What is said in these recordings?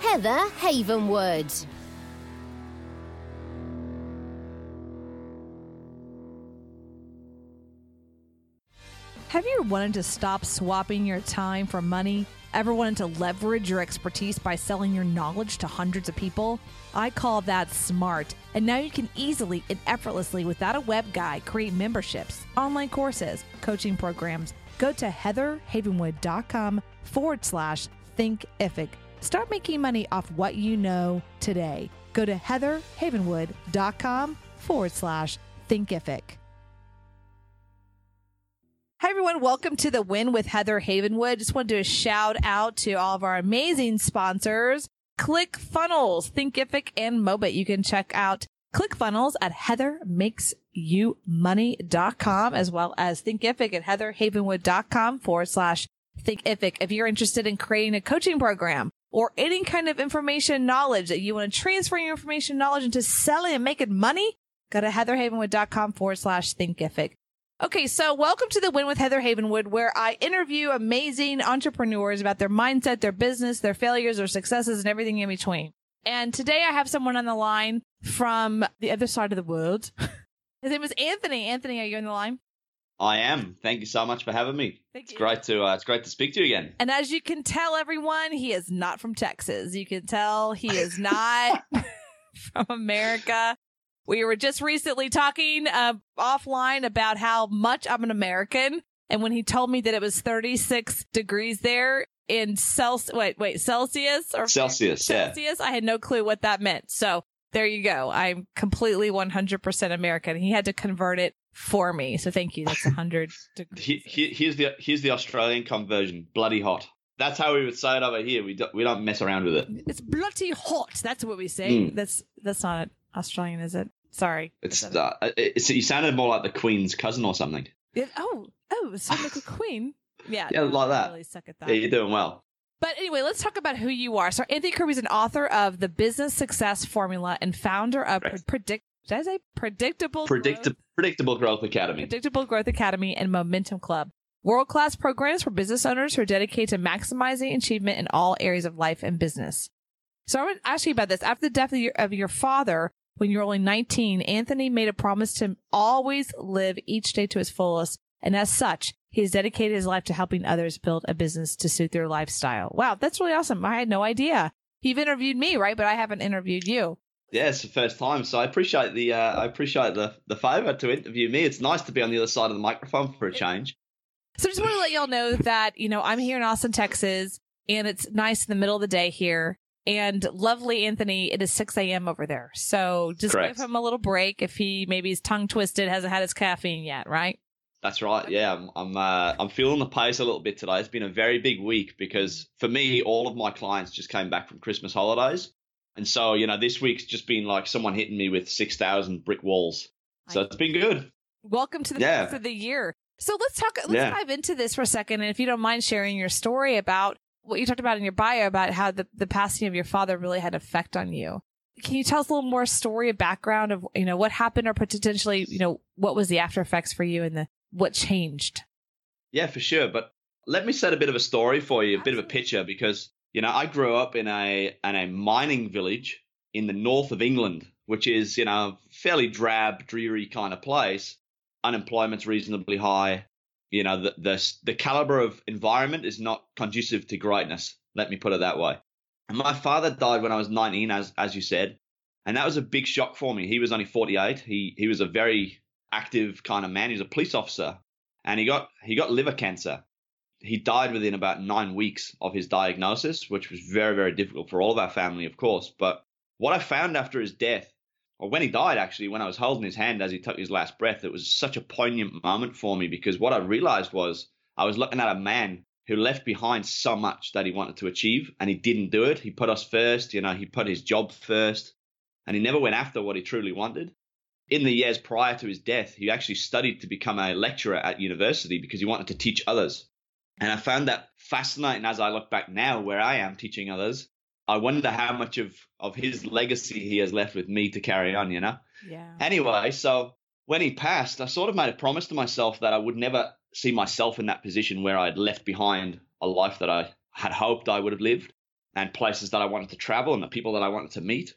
Heather Havenwood. Have you wanted to stop swapping your time for money? Ever wanted to leverage your expertise by selling your knowledge to hundreds of people? I call that smart. And now you can easily and effortlessly, without a web guy, create memberships, online courses, coaching programs. Go to heatherhavenwood.com forward slash thinkific. Start making money off what you know today. Go to heatherhavenwood.com forward slash thinkific. Hi, everyone. Welcome to the Win with Heather Havenwood. Just want to do a shout out to all of our amazing sponsors. ClickFunnels, Thinkific, and Mobit. You can check out ClickFunnels at heathermakesyoumoney.com as well as Thinkific at heatherhavenwood.com forward slash Thinkific. If you're interested in creating a coaching program or any kind of information knowledge that you want to transfer your information knowledge into selling and making money, go to heatherhavenwood.com forward slash Thinkific. Okay, so welcome to the Win with Heather Havenwood, where I interview amazing entrepreneurs about their mindset, their business, their failures, their successes, and everything in between. And today I have someone on the line from the other side of the world. His name is Anthony. Anthony, are you on the line? I am. Thank you so much for having me. Thank it's you. great to uh, it's great to speak to you again. And as you can tell, everyone, he is not from Texas. You can tell he is not from America. We were just recently talking uh, offline about how much I'm an American. And when he told me that it was 36 degrees there in Celsius, wait, wait, Celsius or Celsius, yeah. Celsius, I had no clue what that meant. So there you go. I'm completely 100% American. He had to convert it for me. So thank you. That's 100 degrees. He, he, here's the here's the Australian conversion. Bloody hot. That's how we would say it over here. We don't, we don't mess around with it. It's bloody hot. That's what we say. Mm. That's that's not Australian, is it? Sorry. It's, uh, it's you sounded more like the Queen's cousin or something. It- oh, oh, so like a queen. Yeah, Yeah, no, like I that. Really suck at that. Yeah, you're doing well. But anyway, let's talk about who you are. So Anthony Kirby is an author of the Business Success Formula and founder of Right. Predict. Did I say predictable? Predictable Growth? predictable growth academy. Predictable Growth Academy and Momentum Club. World class programs for business owners who are dedicated to maximizing achievement in all areas of life and business. So I want to ask you about this. After the death of your, of your father, when you were only 19, Anthony made a promise to always live each day to his fullest. And as such, he has dedicated his life to helping others build a business to suit their lifestyle. Wow, that's really awesome. I had no idea. You've interviewed me, right? But I haven't interviewed you. Yeah, it's the first time, so I appreciate the uh, I appreciate the the favour to interview me. It's nice to be on the other side of the microphone for a change. So just want to let y'all know that, you know, I'm here in Austin, Texas, and it's nice in the middle of the day here. And lovely Anthony, it is 6 a.m. over there. So just Correct. give him a little break if he maybe is tongue twisted, hasn't had his caffeine yet, right? That's right. Yeah, I'm I'm, uh, I'm feeling the pace a little bit today. It's been a very big week because for me, all of my clients just came back from Christmas holidays, and so you know this week's just been like someone hitting me with six thousand brick walls. So I- it's been good. Welcome to the Yeah. first of the year. So let's talk, let's Yeah. dive into this for a second. And if you don't mind sharing your story about what you talked about in your bio about how the, the passing of your father really had effect on you. Can you tell us a little more story, a background of, you know, what happened or potentially, you know, what was the after effects for you and the, what changed? Yeah, for sure. But let me set a bit of a story for you, a bit of a picture, because you know I grew up in a in a mining village in the north of England, which is you know fairly drab, dreary kind of place. Unemployment's reasonably high. You know the the the caliber of environment is not conducive to greatness. Let me put it that way. And my father died when I was 19, as as you said, and that was a big shock for me. He was only 48. He he was a very active kind of man. He was a police officer, and he got he got liver cancer. He died within about nine weeks of his diagnosis, which was very, very difficult for all of our family, of course. But what I found after his death, or when he died, actually, when I was holding his hand as he took his last breath, it was such a poignant moment for me because what I realized was I was looking at a man who left behind so much that he wanted to achieve and he didn't do it. He put us first, you know, he put his job first and he never went after what he truly wanted. In the years prior to his death, he actually studied to become a lecturer at university because he wanted to teach others. And I found that fascinating as I look back now where I am teaching others. I wonder how much of, of his legacy he has left with me to carry on, you know? Yeah. Anyway, so when he passed, I sort of made a promise to myself that I would never see myself in that position where I'd left behind a life that I had hoped I would have lived and places that I wanted to travel and the people that I wanted to meet.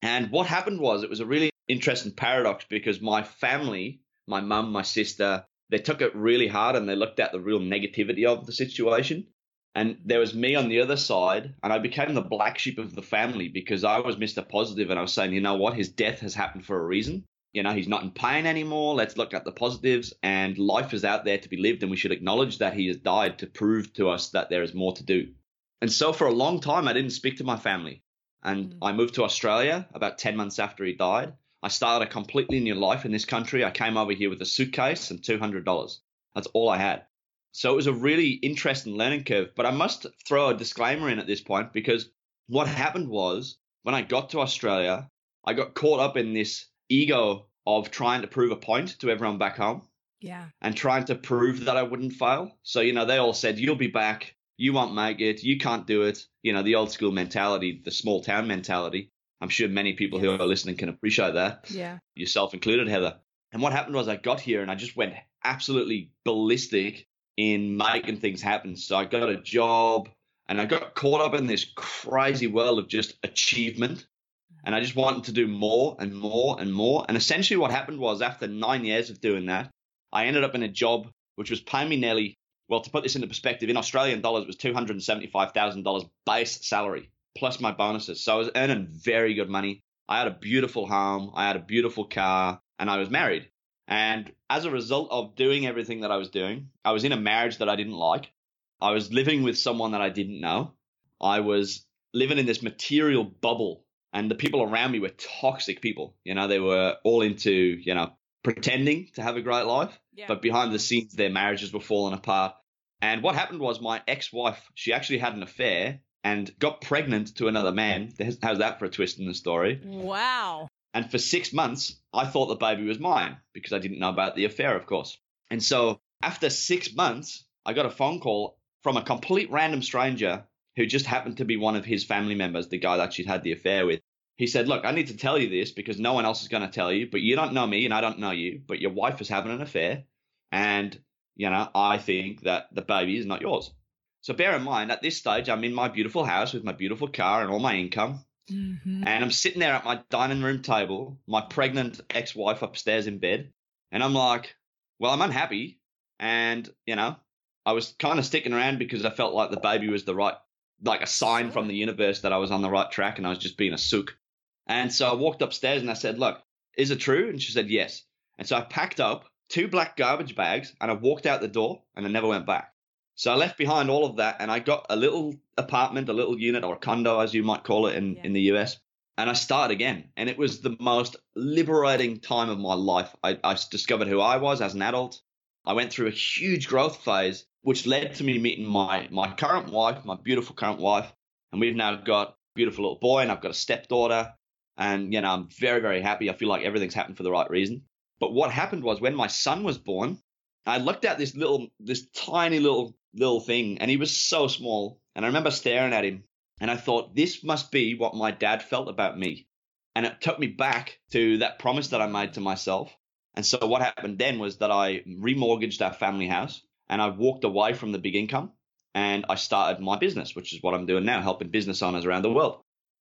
And what happened was it was a really interesting paradox because my family, my mum, my sister, they took it really hard and they looked at the real negativity of the situation. And there was me on the other side, and I became the black sheep of the family because I was Mr. Positive and I was saying, you know what, his death has happened for a reason. You know, he's not in pain anymore. Let's look at the positives, and life is out there to be lived, and we should acknowledge that he has died to prove to us that there is more to do. And so for a long time, I didn't speak to my family. And mm. I moved to Australia about 10 months after he died. I started a completely new life in this country. I came over here with a suitcase and $200. That's all I had. So it was a really interesting learning curve. But I must throw a disclaimer in at this point because what happened was when I got to Australia, I got caught up in this ego of trying to prove a point to everyone back home. Yeah. And trying to prove that I wouldn't fail. So, you know, they all said, you'll be back. You won't make it. You can't do it. You know, the old school mentality, the small town mentality. I'm sure many people who are listening can appreciate that. Yeah. Yourself included, Heather. And what happened was I got here and I just went absolutely ballistic in making things happen. So I got a job and I got caught up in this crazy world of just achievement. And I just wanted to do more and more and more. And essentially, what happened was after nine years of doing that, I ended up in a job which was paying me nearly, well, to put this into perspective, in Australian dollars, it was $275,000 base salary plus my bonuses. So I was earning very good money. I had a beautiful home, I had a beautiful car, and I was married. And as a result of doing everything that I was doing, I was in a marriage that I didn't like. I was living with someone that I didn't know. I was living in this material bubble, and the people around me were toxic people. You know, they were all into, you know, pretending to have a great life, yeah. but behind the scenes, their marriages were falling apart. And what happened was my ex wife, she actually had an affair and got pregnant to another man. How's that for a twist in the story? Wow. And for six months, I thought the baby was mine because I didn't know about the affair, of course. And so after six months, I got a phone call from a complete random stranger who just happened to be one of his family members, the guy that she'd had the affair with. He said, Look, I need to tell you this because no one else is going to tell you, but you don't know me and I don't know you, but your wife is having an affair. And, you know, I think that the baby is not yours. So bear in mind, at this stage, I'm in my beautiful house with my beautiful car and all my income. Mm-hmm. And I'm sitting there at my dining room table, my pregnant ex wife upstairs in bed. And I'm like, well, I'm unhappy. And, you know, I was kind of sticking around because I felt like the baby was the right, like a sign from the universe that I was on the right track and I was just being a sook. And so I walked upstairs and I said, look, is it true? And she said, yes. And so I packed up two black garbage bags and I walked out the door and I never went back. So I left behind all of that and I got a little apartment, a little unit or a condo, as you might call it in, yeah. in the US. And I started again. And it was the most liberating time of my life. I, I discovered who I was as an adult. I went through a huge growth phase, which led to me meeting my, my current wife, my beautiful current wife. And we've now got a beautiful little boy and I've got a stepdaughter. And, you know, I'm very, very happy. I feel like everything's happened for the right reason. But what happened was when my son was born, I looked at this little, this tiny little little thing, and he was so small. And I remember staring at him, and I thought, this must be what my dad felt about me. And it took me back to that promise that I made to myself. And so what happened then was that I remortgaged our family house and I walked away from the big income and I started my business, which is what I'm doing now, helping business owners around the world.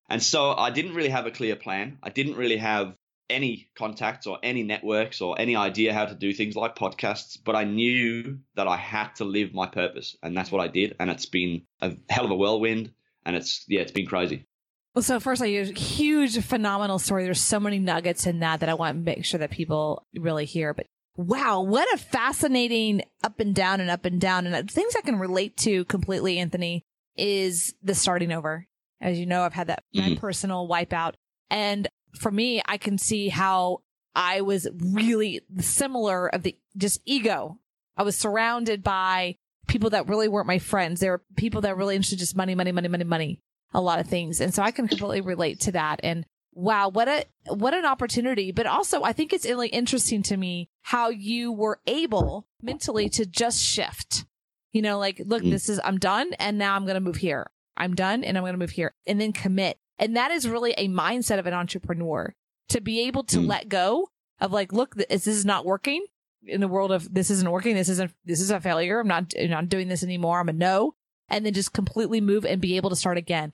And so I didn't really have a clear plan. I didn't really have any contacts or any networks or any idea how to do things like podcasts, but I knew that I had to live my purpose. And that's what I did. And it's been a hell of a whirlwind. And it's, yeah, it's been crazy. Well, so first, a huge, phenomenal story. There's so many nuggets in that that I want to make sure that people really hear. But wow, what a fascinating up and down and up and down. And things I can relate to completely, Anthony, is the starting over. As you know, I've had that my Mhm. personal wipeout. And for me, I can see how I was really similar of the just ego. I was surrounded by people that really weren't my friends. There were people that were really interested just money, money, money, money, money, a lot of things. And so I can completely relate to that. And wow, what a, what an opportunity. But also I think it's really interesting to me how you were able mentally to just shift. You know, like, look, Mm. this is, I'm done and now I'm going to move here. I'm done and I'm going to move here and then commit. And that is really a mindset of an entrepreneur to be able to Mm. let go of like, look, this is not working in the world of this isn't working. This isn't, this is a failure. I'm not, I'm not doing this anymore. I'm a no. And then just completely move and be able to start again.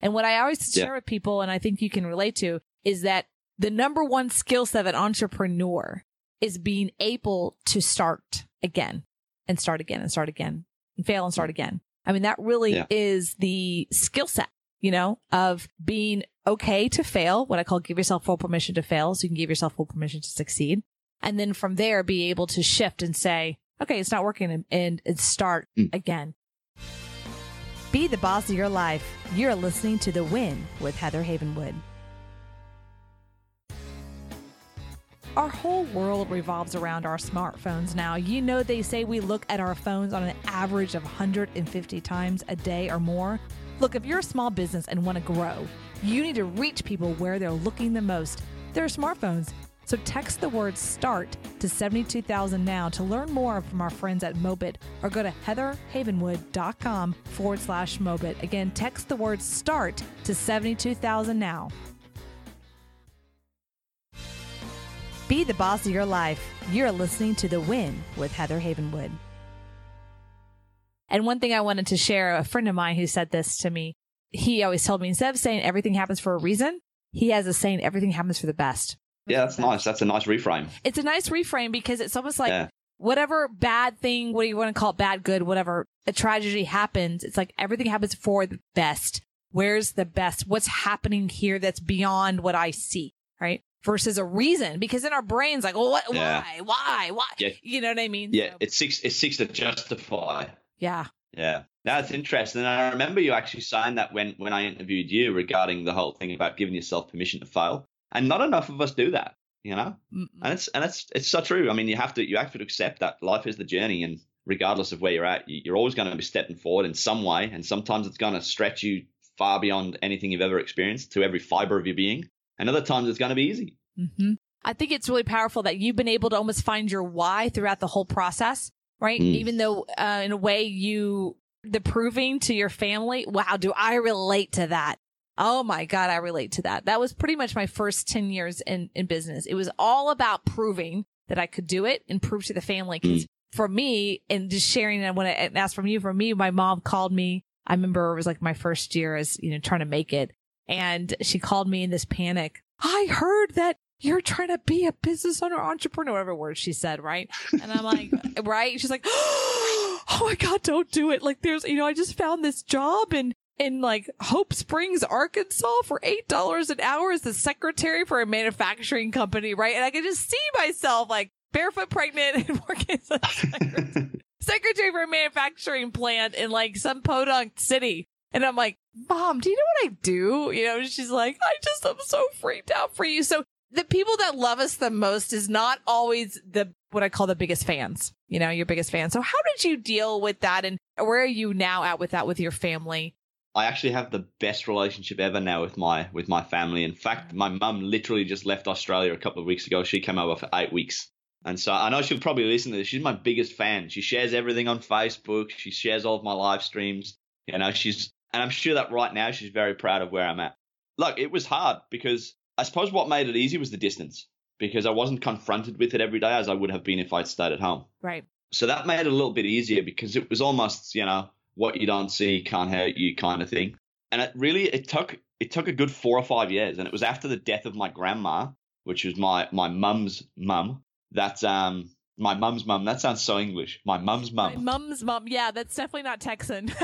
And what I always Yeah. share with people, and I think you can relate to, is that the number one skill set of an entrepreneur is being able to start again and start again and start again and fail and start again. I mean, that really Yeah. is the skill set, you know, of being okay to fail, what I call give yourself full permission to fail. So you can give yourself full permission to succeed. And then from there, be able to shift and say, okay, it's not working and, and, start Mm. again. Be the boss of your life. You're listening to The Win with Heather Havenwood. Our whole world revolves around our smartphones now. You know, they say we look at our phones on an average of 150 times a day or more. Look, if you're a small business and want to grow, you need to reach people where they're looking the most. Their smartphones. So text the word START to 72000 now to learn more from our friends at Mobit or go to heatherhavenwood.com forward slash Mobit. Again, text the word START to 72000 now. Be the boss of your life. You're listening to The Win with Heather Havenwood. And one thing I wanted to share, a friend of mine who said this to me, he always told me instead of saying everything happens for a reason, he has a saying everything happens for the best. Yeah, that's nice. That's a nice reframe. It's a nice reframe because it's almost like Yeah. whatever bad thing, what do you want to call it, bad, good, whatever, a tragedy happens, it's like everything happens for the best. Where's the best? What's happening here that's beyond what I see, right? Versus a reason, because in our brains, like, well, what, Yeah. why, why, why? Yeah. You know what I mean? Yeah, So, it seeks it seeks to justify. Yeah. Yeah, that's interesting. And I remember you actually saying that when when I interviewed you regarding the whole thing about giving yourself permission to fail, and not enough of us do that. You know, Mm-mm. and it's and it's it's so true. I mean, you have to you have to accept that life is the journey, and regardless of where you're at, you- you're always going to be stepping forward in some way, and sometimes it's going to stretch you far beyond anything you've ever experienced to every fiber of your being, and other times it's going to be easy. Mm-hmm. I think it's really powerful that you've been able to almost find your why throughout the whole process, right? Mm. Even though, uh, in a way, you the proving to your family. Wow, do I relate to that? Oh my God, I relate to that. That was pretty much my first 10 years in, in business. It was all about proving that I could do it and prove to the family. Cause for me and just sharing, and when I asked from you, for me, my mom called me. I remember it was like my first year as, you know, trying to make it. And she called me in this panic. I heard that you're trying to be a business owner, entrepreneur, whatever word she said, right? And I'm like, right? She's like, oh my God, don't do it. Like there's, you know, I just found this job in, in like Hope Springs, Arkansas for $8 an hour as the secretary for a manufacturing company, right? And I could just see myself like barefoot pregnant and working as a secretary secretary for a manufacturing plant in like some podunk city. And I'm like, mom, do you know what I do? You know, she's like, I just, I'm so freaked out for you. So the people that love us the most is not always the, what I call the biggest fans, you know, your biggest fan. So how did you deal with that? And where are you now at with that with your family? I actually have the best relationship ever now with my with my family. In fact, my mum literally just left Australia a couple of weeks ago. She came over for eight weeks. And so I know she'll probably listen to this. She's my biggest fan. She shares everything on Facebook. She shares all of my live streams. You know, she's and I'm sure that right now she's very proud of where I'm at. Look, it was hard because I suppose what made it easy was the distance because I wasn't confronted with it every day as I would have been if I'd stayed at home. Right. So that made it a little bit easier because it was almost, you know, what you don't see can't hurt you kind of thing. And it really it took it took a good four or five years. And it was after the death of my grandma, which was my my mum's mum, that um my mum's mum, that sounds so English. My mum's mum. My mum's mum. Yeah, that's definitely not Texan.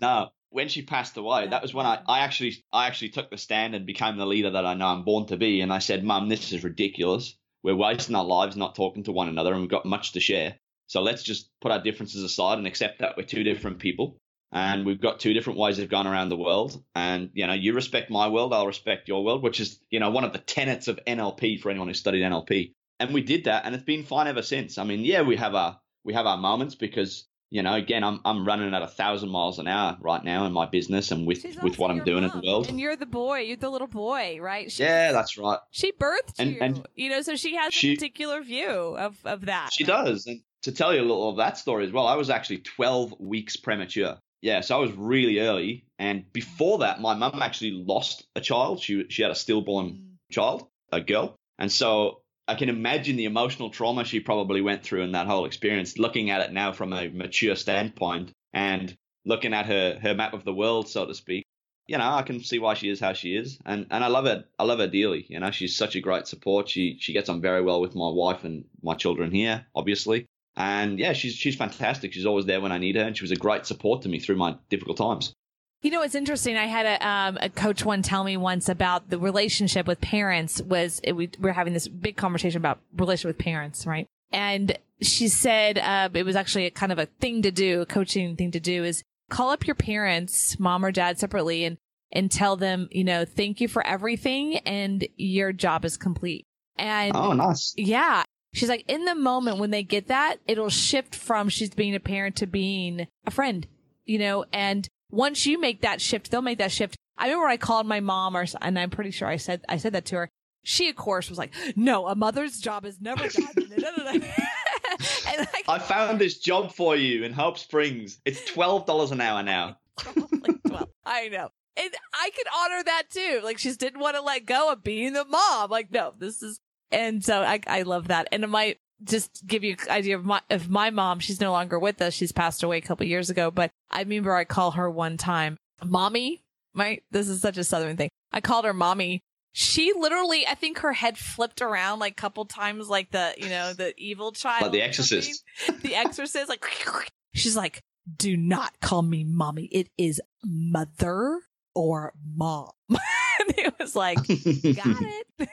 No. When she passed away, that was when I, I actually I actually took the stand and became the leader that I know I'm born to be. And I said, Mum, this is ridiculous. we're wasting our lives not talking to one another and we've got much to share. So let's just put our differences aside and accept that we're two different people and we've got two different ways of going around the world. And, you know, you respect my world, I'll respect your world, which is, you know, one of the tenets of NLP for anyone who studied NLP. And we did that and it's been fine ever since. I mean, yeah, we have our we have our moments because you know, again, I'm I'm running at a thousand miles an hour right now in my business and with with what I'm doing mom, in the world. And you're the boy. You're the little boy, right? She, Yeah, that's right. She birthed And- you. and you know, so she has she- a particular view of, of that. She does. And to tell you a little of that story as well, I was actually 12 weeks premature. Yeah, so I was really early. And before that, my mum actually lost a child. She she had a stillborn Mm. child, a girl. And so I can imagine the emotional trauma she probably went through in that whole experience, looking at it now from a mature standpoint and looking at her, her map of the world, so to speak. You know, I can see why she is how she is. And and I love her I love her dearly. You know, she's such a great support. She she gets on very well with my wife and my children here, obviously. And yeah, she's she's fantastic. She's always there when I need her, and she was a great support to me through my difficult times. You know, it's interesting. I had a, um, a coach one tell me once about the relationship with parents was, it, we were having this big conversation about relationship with parents, right? And she said, uh, it was actually a kind of a thing to do, a coaching thing to do is call up your parents, mom or dad separately and, and tell them, you know, thank you for everything and your job is complete. And Oh, nice. yeah. She's like, in the moment when they get that, it'll shift from she's being a parent to being a friend, you know, and once you make that shift, they'll make that shift. I remember I called my mom or, and I'm pretty sure I said, I said that to her. She, of course, was like, no, a mother's job is never done. and like, I found this job for you in Hope Springs. It's twelve dollars an hour now. like 12. I know. And I could honor that too. Like she just didn't want to let go of being the mom. Like, no, this is, and so I, I love that. And it might just give you an idea of my, of my mom. She's no longer with us. She's passed away a couple years ago, but I remember I call her one time, mommy. My, this is such a Southern thing. I called her mommy. She literally, I think her head flipped around like a couple times, like the, you know, the evil child. Like The. Exorcist. the Exorcist, like, she's like, do not call me mommy. It is mother or mom. and it was like, got it.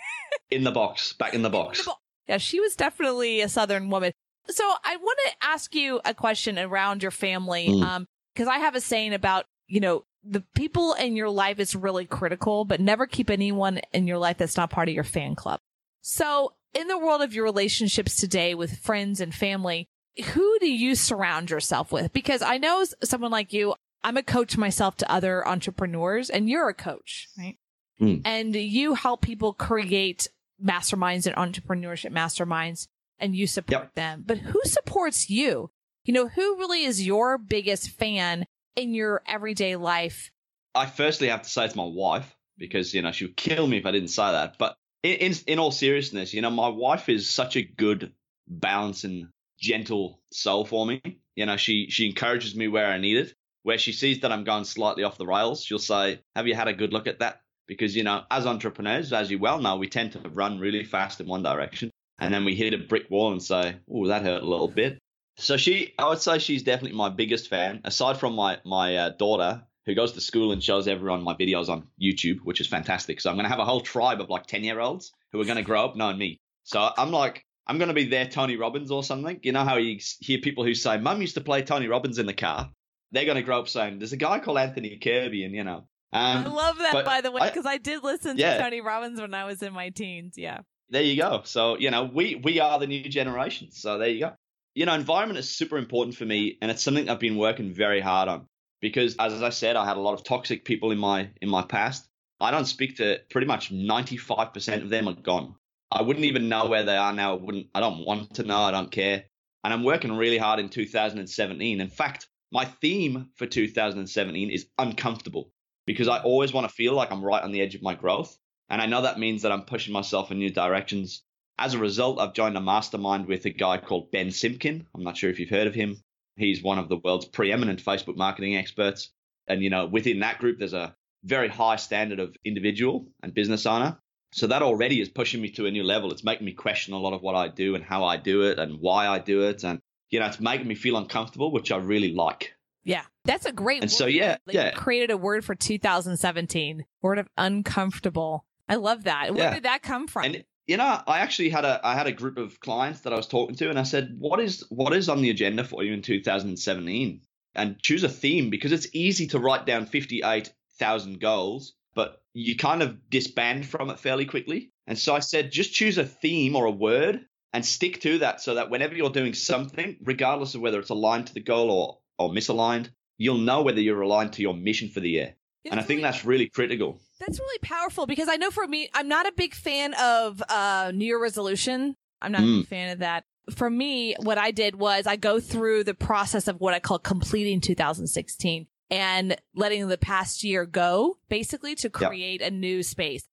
in the box, back in the box. Yeah, she was definitely a Southern woman. So I want to ask you a question around your family. Mm. Um, cause I have a saying about, you know, the people in your life is really critical, but never keep anyone in your life that's not part of your fan club. So in the world of your relationships today with friends and family, who do you surround yourself with? Because I know someone like you, I'm a coach myself to other entrepreneurs and you're a coach, right? Hmm. And you help people create masterminds and entrepreneurship masterminds and you support Yep. them. But who supports you? You know, who really is your biggest fan in your everyday life? I firstly have to say it's my wife because you know she would kill me if I didn't say that. But in in, in all seriousness, you know my wife is such a good, balancing, gentle soul for me. You know she she encourages me where I need it. Where she sees that I'm going slightly off the rails, she'll say, "Have you had a good look at that?" Because you know, as entrepreneurs, as you well know, we tend to run really fast in one direction, and then we hit a brick wall and say, "Oh, that hurt a little bit." So she, I would say she's definitely my biggest fan, aside from my my uh, daughter who goes to school and shows everyone my videos on YouTube, which is fantastic. So I'm going to have a whole tribe of like ten year olds who are going to grow up knowing me. So I'm like, I'm going to be their Tony Robbins or something. You know how you hear people who say, "Mum used to play Tony Robbins in the car." They're going to grow up saying, "There's a guy called Anthony Kirby," and you know. Um, I love that, by the way, I- because I, did listen Yeah. to Tony Robbins when I was in my teens. Yeah. there you go. So, you know, we we are the new generation. So there you go. You know, environment is super important for me and it's something I've been working very hard on because as I said, I had a lot of toxic people in my in my past. I don't speak to pretty much 95% of them are gone. I wouldn't even know where they are now. I wouldn't I don't want to know. I don't care. And I'm working really hard in 2017. In fact, my theme for 2017 is uncomfortable because I always want to feel like I'm right on the edge of my growth. And I know that means that I'm pushing myself in new directions. As a result, I've joined a mastermind with a guy called Ben Simkin. I'm not sure if you've heard of him. He's one of the world's preeminent Facebook marketing experts. And, you know, within that group, there's a very high standard of individual and business owner. So that already is pushing me to a new level. It's making me question a lot of what I do and how I do it and why I do it. And, you know, it's making me feel uncomfortable, which I really like. Yeah. That's a great And word. so, yeah, Like, yeah. created a word for 2017, word of uncomfortable. I love that. Where Yeah. did that come from? And you know, I actually had a I had a group of clients that I was talking to, and I said, "What is what is on the agenda for you in 2017?" And choose a theme because it's easy to write down 58,000 goals, but you kind of disband from it fairly quickly. And so I said, just choose a theme or a word and stick to that, so that whenever you're doing something, regardless of whether it's aligned to the goal or or misaligned, you'll know whether you're aligned to your mission for the year. and I think that's really critical. That's really powerful because I know for me, I'm not a big fan of uh, New Year resolution. I'm not mm. a big fan of that. For me, what I did was I go through the process of what I call completing 2016 and letting the past year go, basically to create yep. a new space.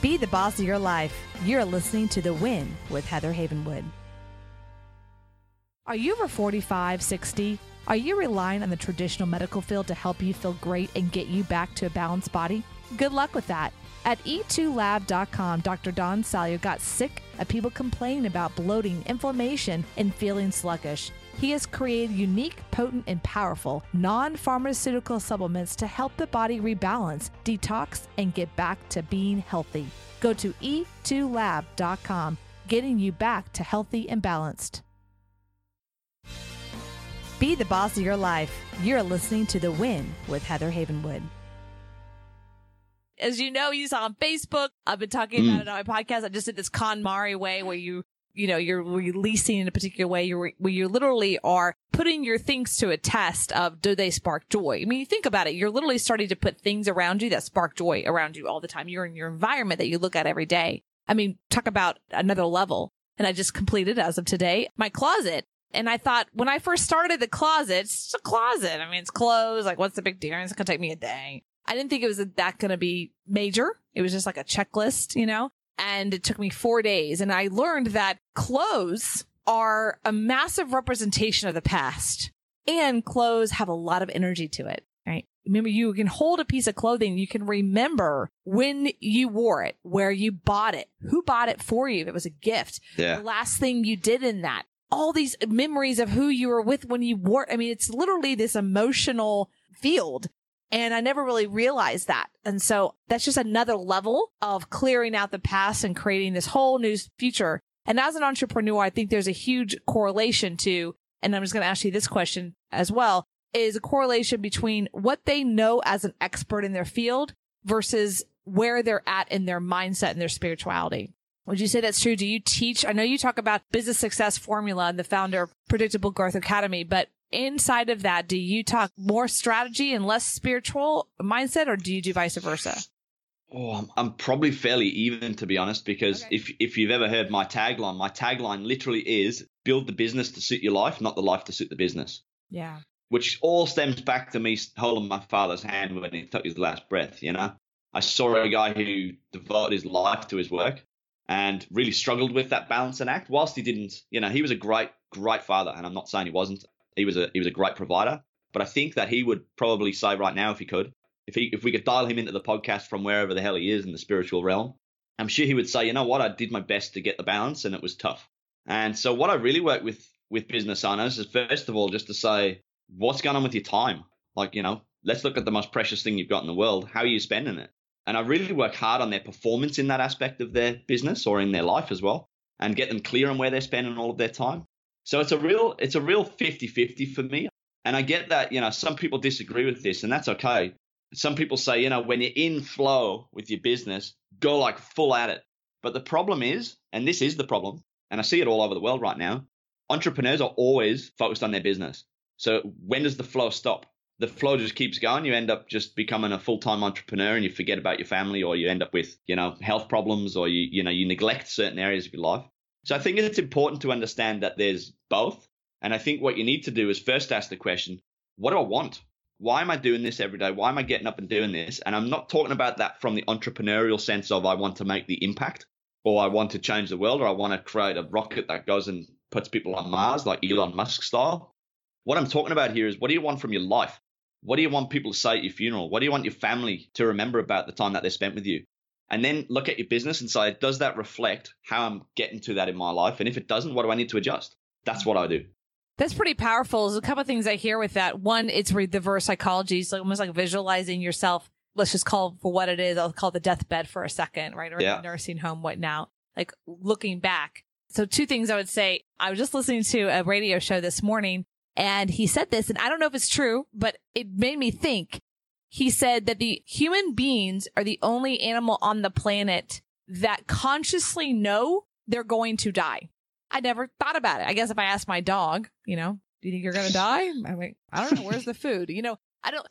Be the boss of your life. You're listening to The Win with Heather Havenwood. Are you over 45, 60? Are you relying on the traditional medical field to help you feel great and get you back to a balanced body? Good luck with that. At e2lab.com, Dr. Don Salio got sick of people complaining about bloating, inflammation, and feeling sluggish. He has created unique, potent, and powerful non pharmaceutical supplements to help the body rebalance, detox, and get back to being healthy. Go to e2lab.com, getting you back to healthy and balanced. Be the boss of your life. You're listening to The Win with Heather Havenwood. As you know, you saw on Facebook, I've been talking mm. about it on my podcast. I just did this KonMari way where you, you know, you're releasing in a particular way you're, where you literally are putting your things to a test of do they spark joy? I mean, you think about it. You're literally starting to put things around you that spark joy around you all the time. You're in your environment that you look at every day. I mean, talk about another level. And I just completed as of today my closet and I thought when I first started the closet, it's just a closet. I mean, it's clothes. Like, what's the big deal? It's going to take me a day. I didn't think it was that going to be major. It was just like a checklist, you know? And it took me four days. And I learned that clothes are a massive representation of the past and clothes have a lot of energy to it, right? Remember, you can hold a piece of clothing. You can remember when you wore it, where you bought it, who bought it for you. If it was a gift, yeah. the last thing you did in that, all these memories of who you were with when you wore. I mean, it's literally this emotional field. And I never really realized that. And so that's just another level of clearing out the past and creating this whole new future. And as an entrepreneur, I think there's a huge correlation to, and I'm just going to ask you this question as well, is a correlation between what they know as an expert in their field versus where they're at in their mindset and their spirituality. Would you say that's true? Do you teach? I know you talk about business success formula and the founder of Predictable Growth Academy, but inside of that, do you talk more strategy and less spiritual mindset, or do you do vice versa? Oh, I'm, I'm probably fairly even to be honest, because okay. if if you've ever heard my tagline, my tagline literally is build the business to suit your life, not the life to suit the business. Yeah. Which all stems back to me holding my father's hand when he took his last breath. You know, I saw a guy who devoted his life to his work, and really struggled with that balance and act. Whilst he didn't, you know, he was a great, great father, and I'm not saying he wasn't. He was a he was a great provider, but I think that he would probably say right now, if he could, if he if we could dial him into the podcast from wherever the hell he is in the spiritual realm, I'm sure he would say, you know what, I did my best to get the balance, and it was tough. And so what I really work with with business owners is first of all just to say, what's going on with your time? Like, you know, let's look at the most precious thing you've got in the world. How are you spending it? And I really work hard on their performance in that aspect of their business or in their life as well and get them clear on where they're spending all of their time. So it's a real it's a real 50-50 for me. And I get that, you know, some people disagree with this and that's okay. Some people say, you know, when you're in flow with your business, go like full at it. But the problem is, and this is the problem, and I see it all over the world right now, entrepreneurs are always focused on their business. So when does the flow stop? The flow just keeps going. You end up just becoming a full time entrepreneur and you forget about your family or you end up with, you know, health problems or you, you know, you neglect certain areas of your life. So I think it's important to understand that there's both. And I think what you need to do is first ask the question, what do I want? Why am I doing this every day? Why am I getting up and doing this? And I'm not talking about that from the entrepreneurial sense of I want to make the impact or I want to change the world or I want to create a rocket that goes and puts people on Mars like Elon Musk style. What I'm talking about here is what do you want from your life? What do you want people to say at your funeral? What do you want your family to remember about the time that they spent with you? And then look at your business and say, does that reflect how I'm getting to that in my life? And if it doesn't, what do I need to adjust? That's what I do. That's pretty powerful. There's a couple of things I hear with that. One, it's reverse psychology. So almost like visualizing yourself let's just call for what it is. I'll call the deathbed for a second, right? Or Yeah. the nursing home, what now? Like looking back. So two things I would say. I was just listening to a radio show this morning and he said this, and I don't know if it's true, but it made me think. He said that the human beings are the only animal on the planet that consciously know they're going to die. I never thought about it. I guess if I asked my dog, you know, do you think you're going to die? I'm like, I don't know. Where's the food? You know, I don't,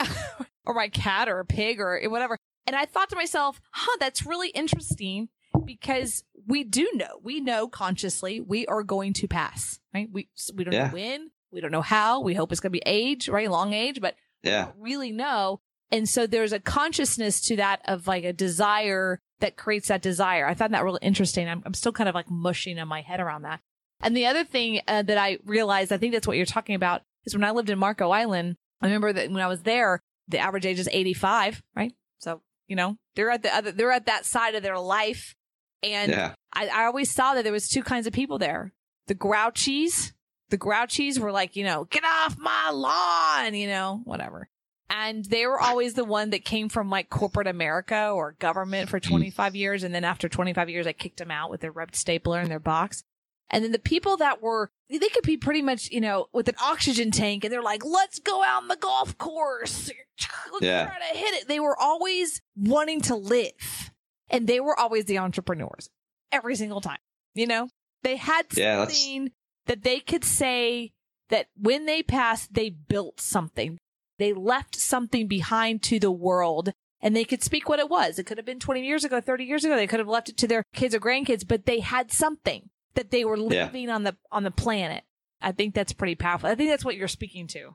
or my cat or a pig or whatever. And I thought to myself, huh, that's really interesting because we do know, we know consciously we are going to pass, right? We, we don't Yeah. know when, we don't know how. We hope it's going to be age, right? Long age, but we Yeah. don't really know. And so there's a consciousness to that of like a desire that creates that desire. I found that really interesting. I'm, I'm still kind of like mushing in my head around that. And the other thing uh, that I realized, I think that's what you're talking about, is when I lived in Marco Island, I remember that when I was there, the average age is 85, right? So, you know, they're at the other, they're at that side of their life. And Yeah. I, I always saw that there was two kinds of people there. The grouchies, the grouchies were like, you know, get off my lawn, you know, whatever. And they were always the one that came from like corporate America or government for mm-hmm. 25 years. And then after 25 years, I kicked them out with their rubbed stapler in their box. And then the people that were, they could be pretty much, you know, with an oxygen tank and they're like, let's go out on the golf course. Let's Yeah. try to hit it. They were always wanting to live. And they were always the entrepreneurs every single time. You know, they had Yeah, something that they could say that when they passed, they built something. They left something behind to the world and they could speak what it was. It could have been 20 years ago, 30 years ago. They could have left it to their kids or grandkids, but they had something that they were Yeah. living on the, on the planet. I think that's pretty powerful. I think that's what you're speaking to.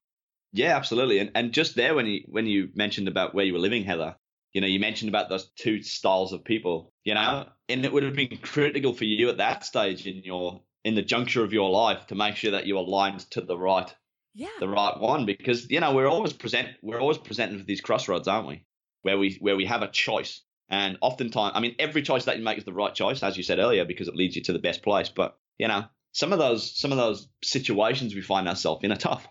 Yeah, absolutely. And and just there when you when you mentioned about where you were living, Heather, you know, you mentioned about those two styles of people, you know, and it would have been critical for you at that stage in your in the juncture of your life to make sure that you are aligned to the right Yeah. the right one because you know we're always present we're always presented with these crossroads, aren't we? Where we where we have a choice. And oftentimes, I mean, every choice that you make is the right choice, as you said earlier, because it leads you to the best place. But you know, some of those some of those situations we find ourselves in are tough.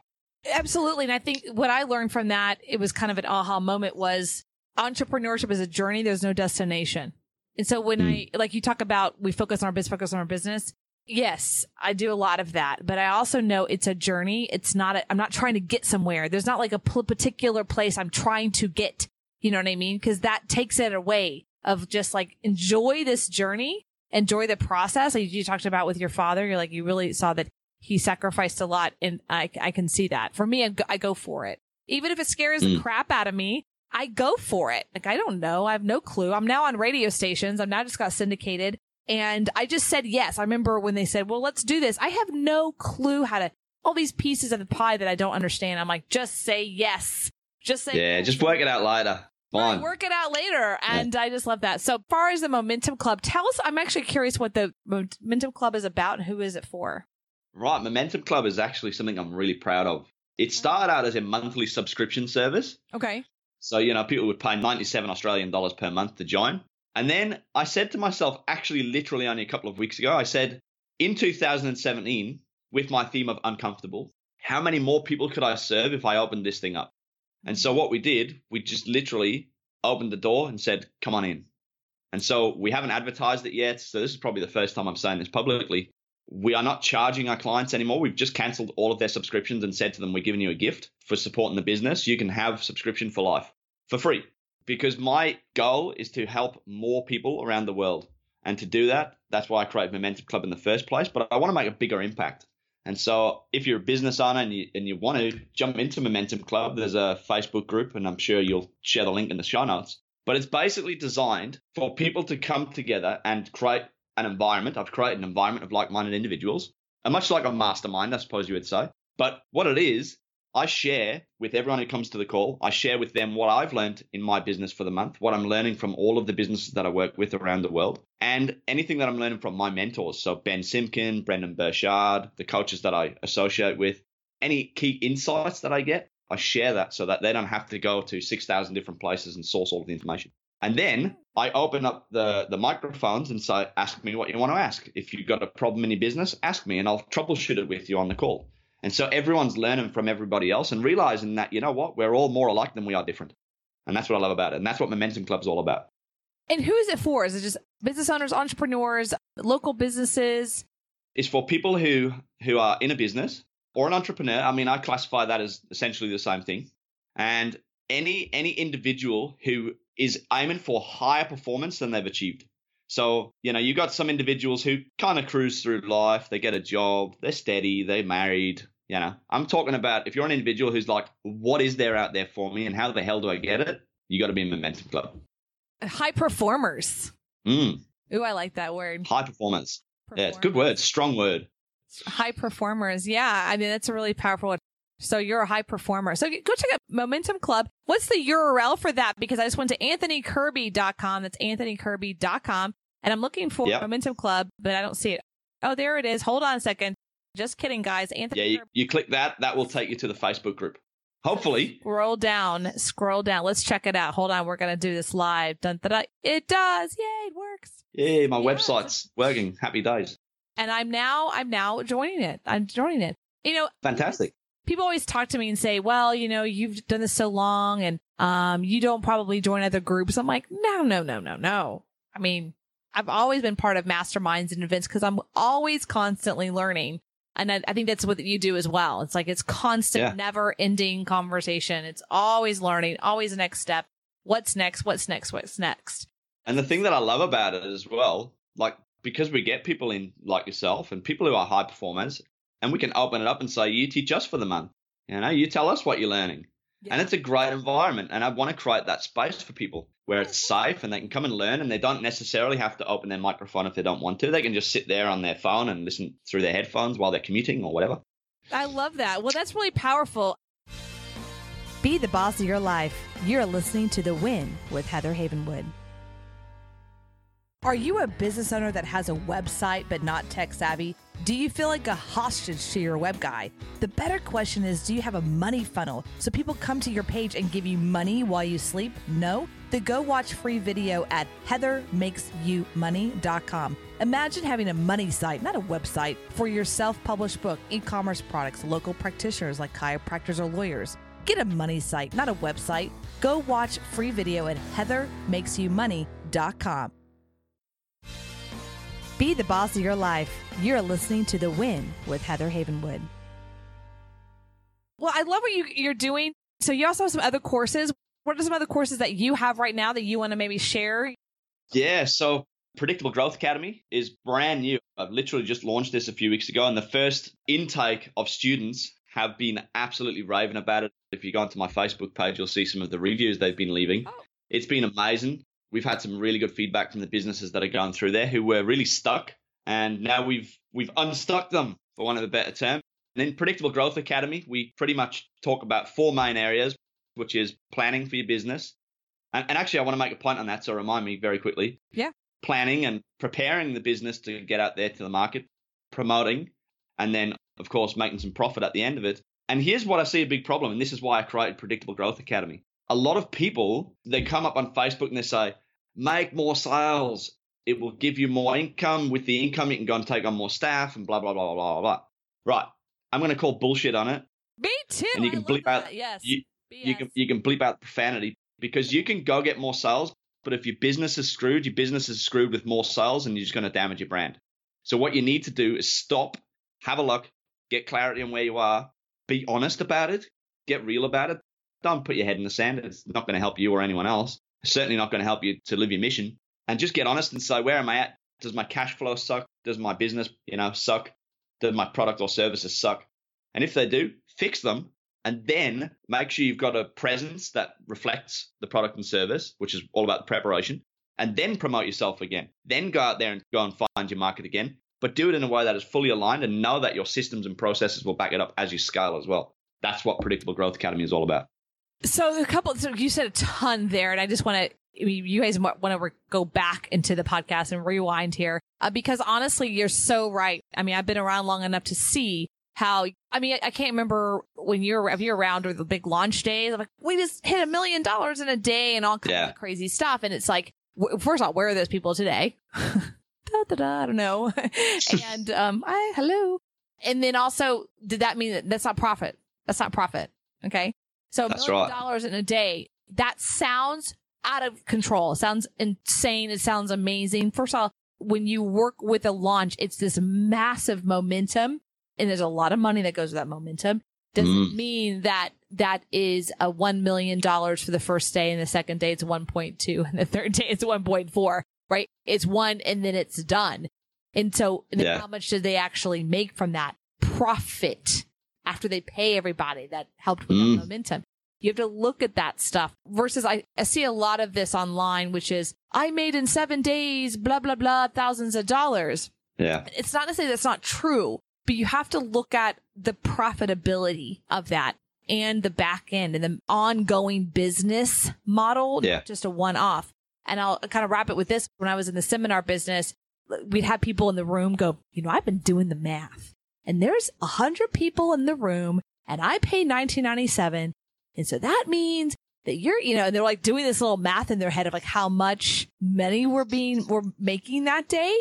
Absolutely. And I think what I learned from that, it was kind of an aha moment was entrepreneurship is a journey. There's no destination. And so when hmm. I, like you talk about, we focus on our business, focus on our business. Yes, I do a lot of that, but I also know it's a journey. It's not, a, I'm not trying to get somewhere. There's not like a particular place I'm trying to get. You know what I mean? Cause that takes it away of just like enjoy this journey, enjoy the process. Like you talked about with your father, you're like, you really saw that he sacrificed a lot and I, I can see that. For me, I go, I go for it. Even if it scares the Mm. crap out of me, I go for it. Like, I don't know. I have no clue. I'm now on radio stations. I'm now just got syndicated and I just said yes. I remember when they said, well, let's do this. I have no clue how to, all these pieces of the pie that I don't understand. I'm like, just say yes. Just say Yeah, yes. just work it out later. Right, Fine. work it out later. And I just love that. So far as the Momentum Club, tell us, I'm actually curious what the Momentum Club is about and who is it for? Right, Momentum Club is actually something I'm really proud of. It started out as a monthly subscription service. Okay. So, you know, people would pay 97 Australian dollars per month to join. And then I said to myself, actually, literally only a couple of weeks ago, I said, in 2017, with my theme of uncomfortable, how many more people could I serve if I opened this thing up? And so what we did, we just literally opened the door and said, come on in. And so we haven't advertised it yet. So this is probably the first time I'm saying this publicly. We are not charging our clients anymore. We've just canceled all of their subscriptions and said to them, we're giving you a gift for supporting the business. You can have subscription for life for free because my goal is to help more people around the world. And to do that, that's why I created Momentum Club in the first place. But I want to make a bigger impact. And so if you're a business owner and you, and you want to jump into Momentum Club, there's a Facebook group, and I'm sure you'll share the link in the show notes. But it's basically designed for people to come together and create an environment. I've created an environment of like minded individuals, and much like a mastermind, I suppose you would say. But what it is, I share with everyone who comes to the call. I share with them what I've learned in my business for the month, what I'm learning from all of the businesses that I work with around the world, and anything that I'm learning from my mentors. So Ben Simkin, Brendon Burchard, the coaches that I associate with, any key insights that I get, I share that so that they don't have to go to 6,000 different places and source all of the information. And then I open up the, the microphones and say, ask me what you want to ask. If you've got a problem in your business, ask me and I'll troubleshoot it with you on the call. And so everyone's learning from everybody else and realizing that, you know what, we're all more alike than we are different. And that's what I love about it. And that's what Momentum Club's all about. And who is it for? Is it just business owners, entrepreneurs, local businesses? It's for people who who are in a business or an entrepreneur. I mean, I classify that as essentially the same thing. And any any individual who is aiming for higher performance than they've achieved. So, you know, you got some individuals who kind of cruise through life, they get a job, they're steady, they're married, you know. I'm talking about if you're an individual who's like, what is there out there for me and how the hell do I get it? You got to be in Momentum Club. High performers. Mm, Ooh, I like that word. high performance. Yeah, it's a good word, strong word. High performers. Yeah. I mean, that's a really powerful. So you're a high performer. So go check out Momentum Club. What's the URL for that? Because I just went to anthonykirby.com. That's anthonykirby.com. And I'm looking for Yep. Momentum Club, but I don't see it. Oh, there it is. Hold on a second. Just kidding, guys. Anthony Yeah, you, you click that, that will take you to the Facebook group. Hopefully. Scroll down. Scroll down. Let's check it out. Hold on. We're going to do this live. Dun, dun, dun. It does. Yay. It works. Yay. my Yeah. website's working. Happy days. And I'm now, I'm now joining it. I'm joining it. You know, Fantastic. People always talk to me and say, well, you know, you've done this so long and um, you don't probably join other groups. I'm like, no, no, no, no, no. I mean, I've always been part of masterminds and events because I'm always constantly learning. And I, I think that's what you do as well. It's like it's constant, Yeah. never ending conversation. It's always learning, always the next step. What's next? What's next? What's next? And the thing that I love about it as well, like because we get people in like yourself and people who are high performers, and we can open it up and say, "You teach us for the month." You know, you tell us what you're learning, and it's a great environment. And I want to create that space for people where it's safe and they can come and learn, and they don't necessarily have to open their microphone if they don't want to. They can just sit there on their phone and listen through their headphones while they're commuting or whatever. I love that. Well, that's really powerful. Be the boss of your life. You're listening to The Win with Heather Havenwood. Are you a business owner that has a website but not tech savvy? Do you feel like a hostage to your web guy? The better question is do you have a money funnel so people come to your page and give you money while you sleep? No? Then go watch free video at heathermakesyoumoney.com. Imagine having a money site, not a website, for your self published book, e commerce products, local practitioners like chiropractors or lawyers. Get a money site, not a website. Go watch free video at heathermakesyoumoney.com. Be the boss of your life. You're listening to The Win with Heather Havenwood. Well, I love what you, you're doing. So you also have some other courses. What are some other courses that you have right now that you want to maybe share? Yeah, so Predictable Growth Academy is brand new. I've literally just launched this a few weeks ago, and the first intake of students have been absolutely raving about it. If you go onto my Facebook page, you'll see some of the reviews they've been leaving. Oh. It's been amazing. We've had some really good feedback from the businesses that are going through there who were really stuck, and now we've we've unstuck them, for want of a better term. And in Predictable Growth Academy, we pretty much talk about four main areas, which is planning for your business. And, and actually, I want to make a point on that, so remind me very quickly. Yeah. Planning and preparing the business to get out there to the market, promoting, and then, of course, making some profit at the end of it. And here's what I see a big problem, and this is why I created Predictable Growth Academy. A lot of people, they come up on Facebook and they say, make more sales. It will give you more income. With the income, you can go and take on more staff and blah, blah, blah, blah, blah, blah. Right. I'm going to call bullshit on it. Me too. And you can love bleep out- that. Yes. You, you can you can bleep out profanity because you can go get more sales, but if your business is screwed, your business is screwed with more sales, and you're just going to damage your brand. So what you need to do is stop, have a look, get clarity on where you are, be honest about it, get real about it. Don't put your head in the sand. It's not going to help you or anyone else. It's certainly not going to help you to live your mission. And just get honest and say, where am I at? Does my cash flow suck? Does my business, you know, suck? Does my product or services suck? And if they do, fix them and then make sure you've got a presence that reflects the product and service, which is all about the preparation, and then promote yourself again. Then go out there and go and find your market again, but do it in a way that is fully aligned and know that your systems and processes will back it up as you scale as well. That's what Predictable Growth Academy is all about. So a couple. So you said a ton there, and I just want to. You guys want to re- go back into the podcast and rewind here uh, because honestly, you're so right. I mean, I've been around long enough to see how. I mean, I, can't remember when you're if you're around or the big launch days. I'm like, we just hit a million dollars in a day and all kinds Yeah. of crazy stuff, and it's like, w- first of all, where are those people today? da, da, da, I don't know. and um, I hello. And then also, did that mean that that's not profit? That's not profit. Okay. So a million right. dollars in a day. That sounds out of control. It sounds insane. It sounds amazing. First of all, when you work with a launch, it's this massive momentum and there's a lot of money that goes with that momentum. Doesn't Mm. mean that that is a $1 million for the first day and the second day it's 1.2 and the third day it's 1.4, right? It's one and then it's done. And so and Yeah. how much did they actually make from that profit after they pay everybody that helped with Mm. that momentum? You have to look at that stuff versus I, I see a lot of this online, which is I made in seven days, blah, blah, blah, thousands of dollars. Yeah. It's not to say that's not true, but you have to look at the profitability of that and the back end and the ongoing business model, Yeah. just a one off. And I'll kind of wrap it with this. When I was in the seminar business, we'd have people in the room go, you know, I've been doing the math and there's a hundred people in the room and I pay 1997. And so that means that you're, you know, and they're like doing this little math in their head of like how much money we're being, we're making that day.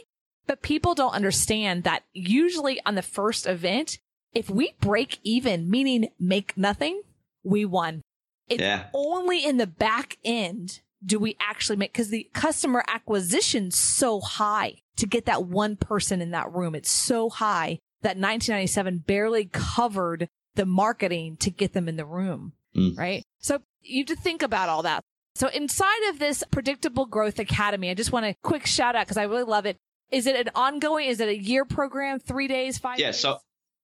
But people don't understand that usually on the first event, if we break even, meaning make nothing, we won. It's Yeah. only in the back end do we actually make, cause the customer acquisition's so high to get that one person in that room. It's so high that 1997 barely covered the marketing to get them in the room. Mm. Right. So you have to think about all that. So inside of this predictable growth academy, I just want a quick shout out because I really love it. Is it an ongoing? Is it a year program? Three days, five? Yeah, days? so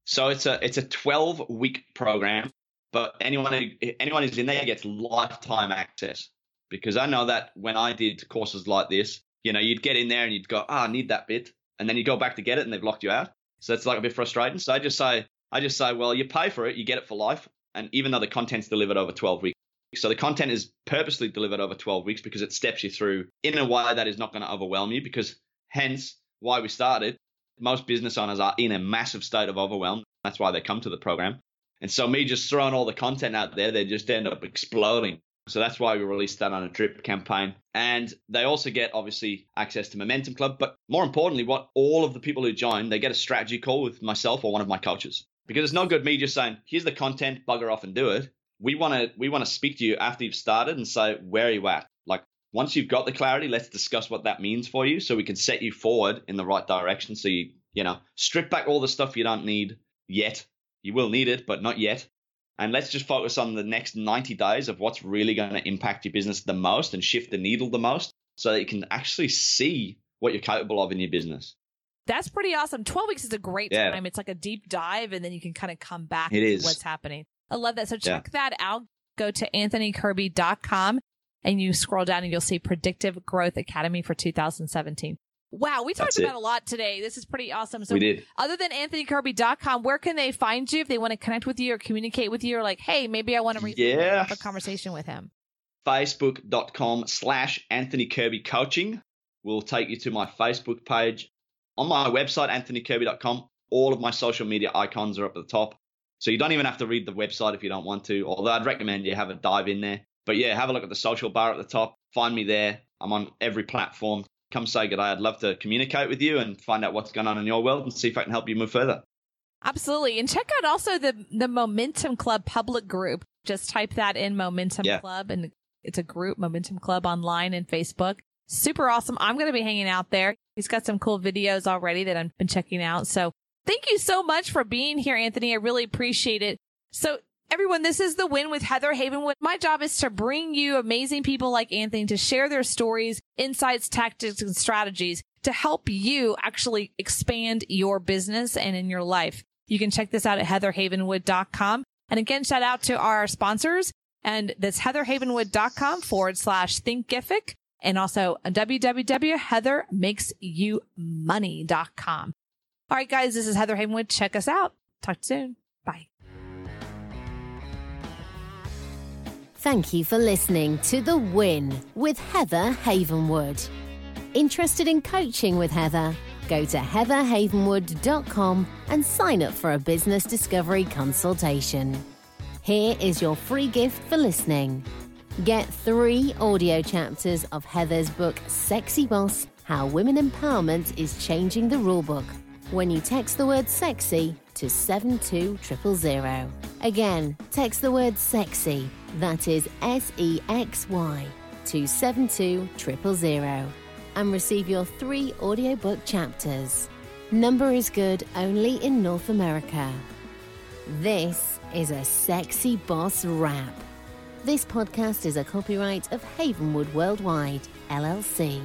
so it's a it's a 12 week program, but anyone who, anyone who's in there gets lifetime access. Because I know that when I did courses like this, you know, you'd get in there and you'd go, "Ah, I need that bit," and then you go back to get it and they've locked you out. So it's like a bit frustrating. So I just say, I just say, well, you pay for it, you get it for life, and even though the content's delivered over 12 weeks. So the content is purposely delivered over 12 weeks because it steps you through in a way that is not going to overwhelm you because hence why we started most business owners are in a massive state of overwhelm. That's why they come to the program. And so me just throwing all the content out there, they just end up exploding. So that's why we released that on a drip campaign. And they also get obviously access to Momentum Club, but more importantly, what all of the people who join, they get a strategy call with myself or one of my coaches. Because it's no good me just saying, here's the content, bugger off and do it. We want to we want to speak to you after you've started and say, where are you at? Like once you've got the clarity, let's discuss what that means for you so we can set you forward in the right direction. So you, you know, strip back all the stuff you don't need yet. You will need it, but not yet. And let's just focus on the next 90 days of what's really going to impact your business the most and shift the needle the most so that you can actually see what you're capable of in your business. That's pretty awesome. 12 weeks is a great Yeah. time. It's like a deep dive and then you can kind of come back It to is. what's happening. I love that. So Yeah. check that out. Go to anthonykirby.com and you scroll down and you'll see Predictive Growth Academy for 2017. Wow, we talked about a lot today. This is pretty awesome. So we did. other than anthonykirby.com, where can they find you if they want to connect with you or communicate with you or like, hey, maybe I want to Yeah. have a conversation with him? facebook.com slash Anthony Kirby Coaching will take you to my Facebook page. On my website, anthonykirby.com, all of my social media icons are up at the top. So you don't even have to read the website if you don't want to, although I'd recommend you have a dive in there. But yeah, have a look at the social bar at the top. Find me there. I'm on every platform. Come say good day. I'd love to communicate with you and find out what's going on in your world and see if I can help you move further. Absolutely. And check out also the the Momentum Club public group. Just type that in Momentum Yeah. Club and it's a group, Momentum Club online and Facebook. Super awesome. I'm going to be hanging out there. He's got some cool videos already that I've been checking out. So thank you so much for being here, Anthony. I really appreciate it. So everyone, this is the win with Heather Havenwood. My job is to bring you amazing people like Anthony to share their stories, insights, tactics, and strategies to help you actually expand your business and in your life. You can check this out at heatherhavenwood.com. And again, shout out to our sponsors. And that's heatherhavenwood.com forward slash thinkific and also www.heathermakesyoumoney.com. All right, guys, this is Heather Havenwood. Check us out. Talk soon. Thank you for listening to The Win with Heather Havenwood. Interested in coaching with Heather? Go to heatherhavenwood.com and sign up for a business discovery consultation. Here is your free gift for listening. Get three audio chapters of Heather's book, Sexy Boss How Women Empowerment is Changing the Rulebook when you text the word sexy to 72000. Again, text the word sexy, that is S E X Y, to 72000 and receive your three audiobook chapters. Number is good only in North America. This is a sexy boss rap. This podcast is a copyright of Havenwood Worldwide, LLC.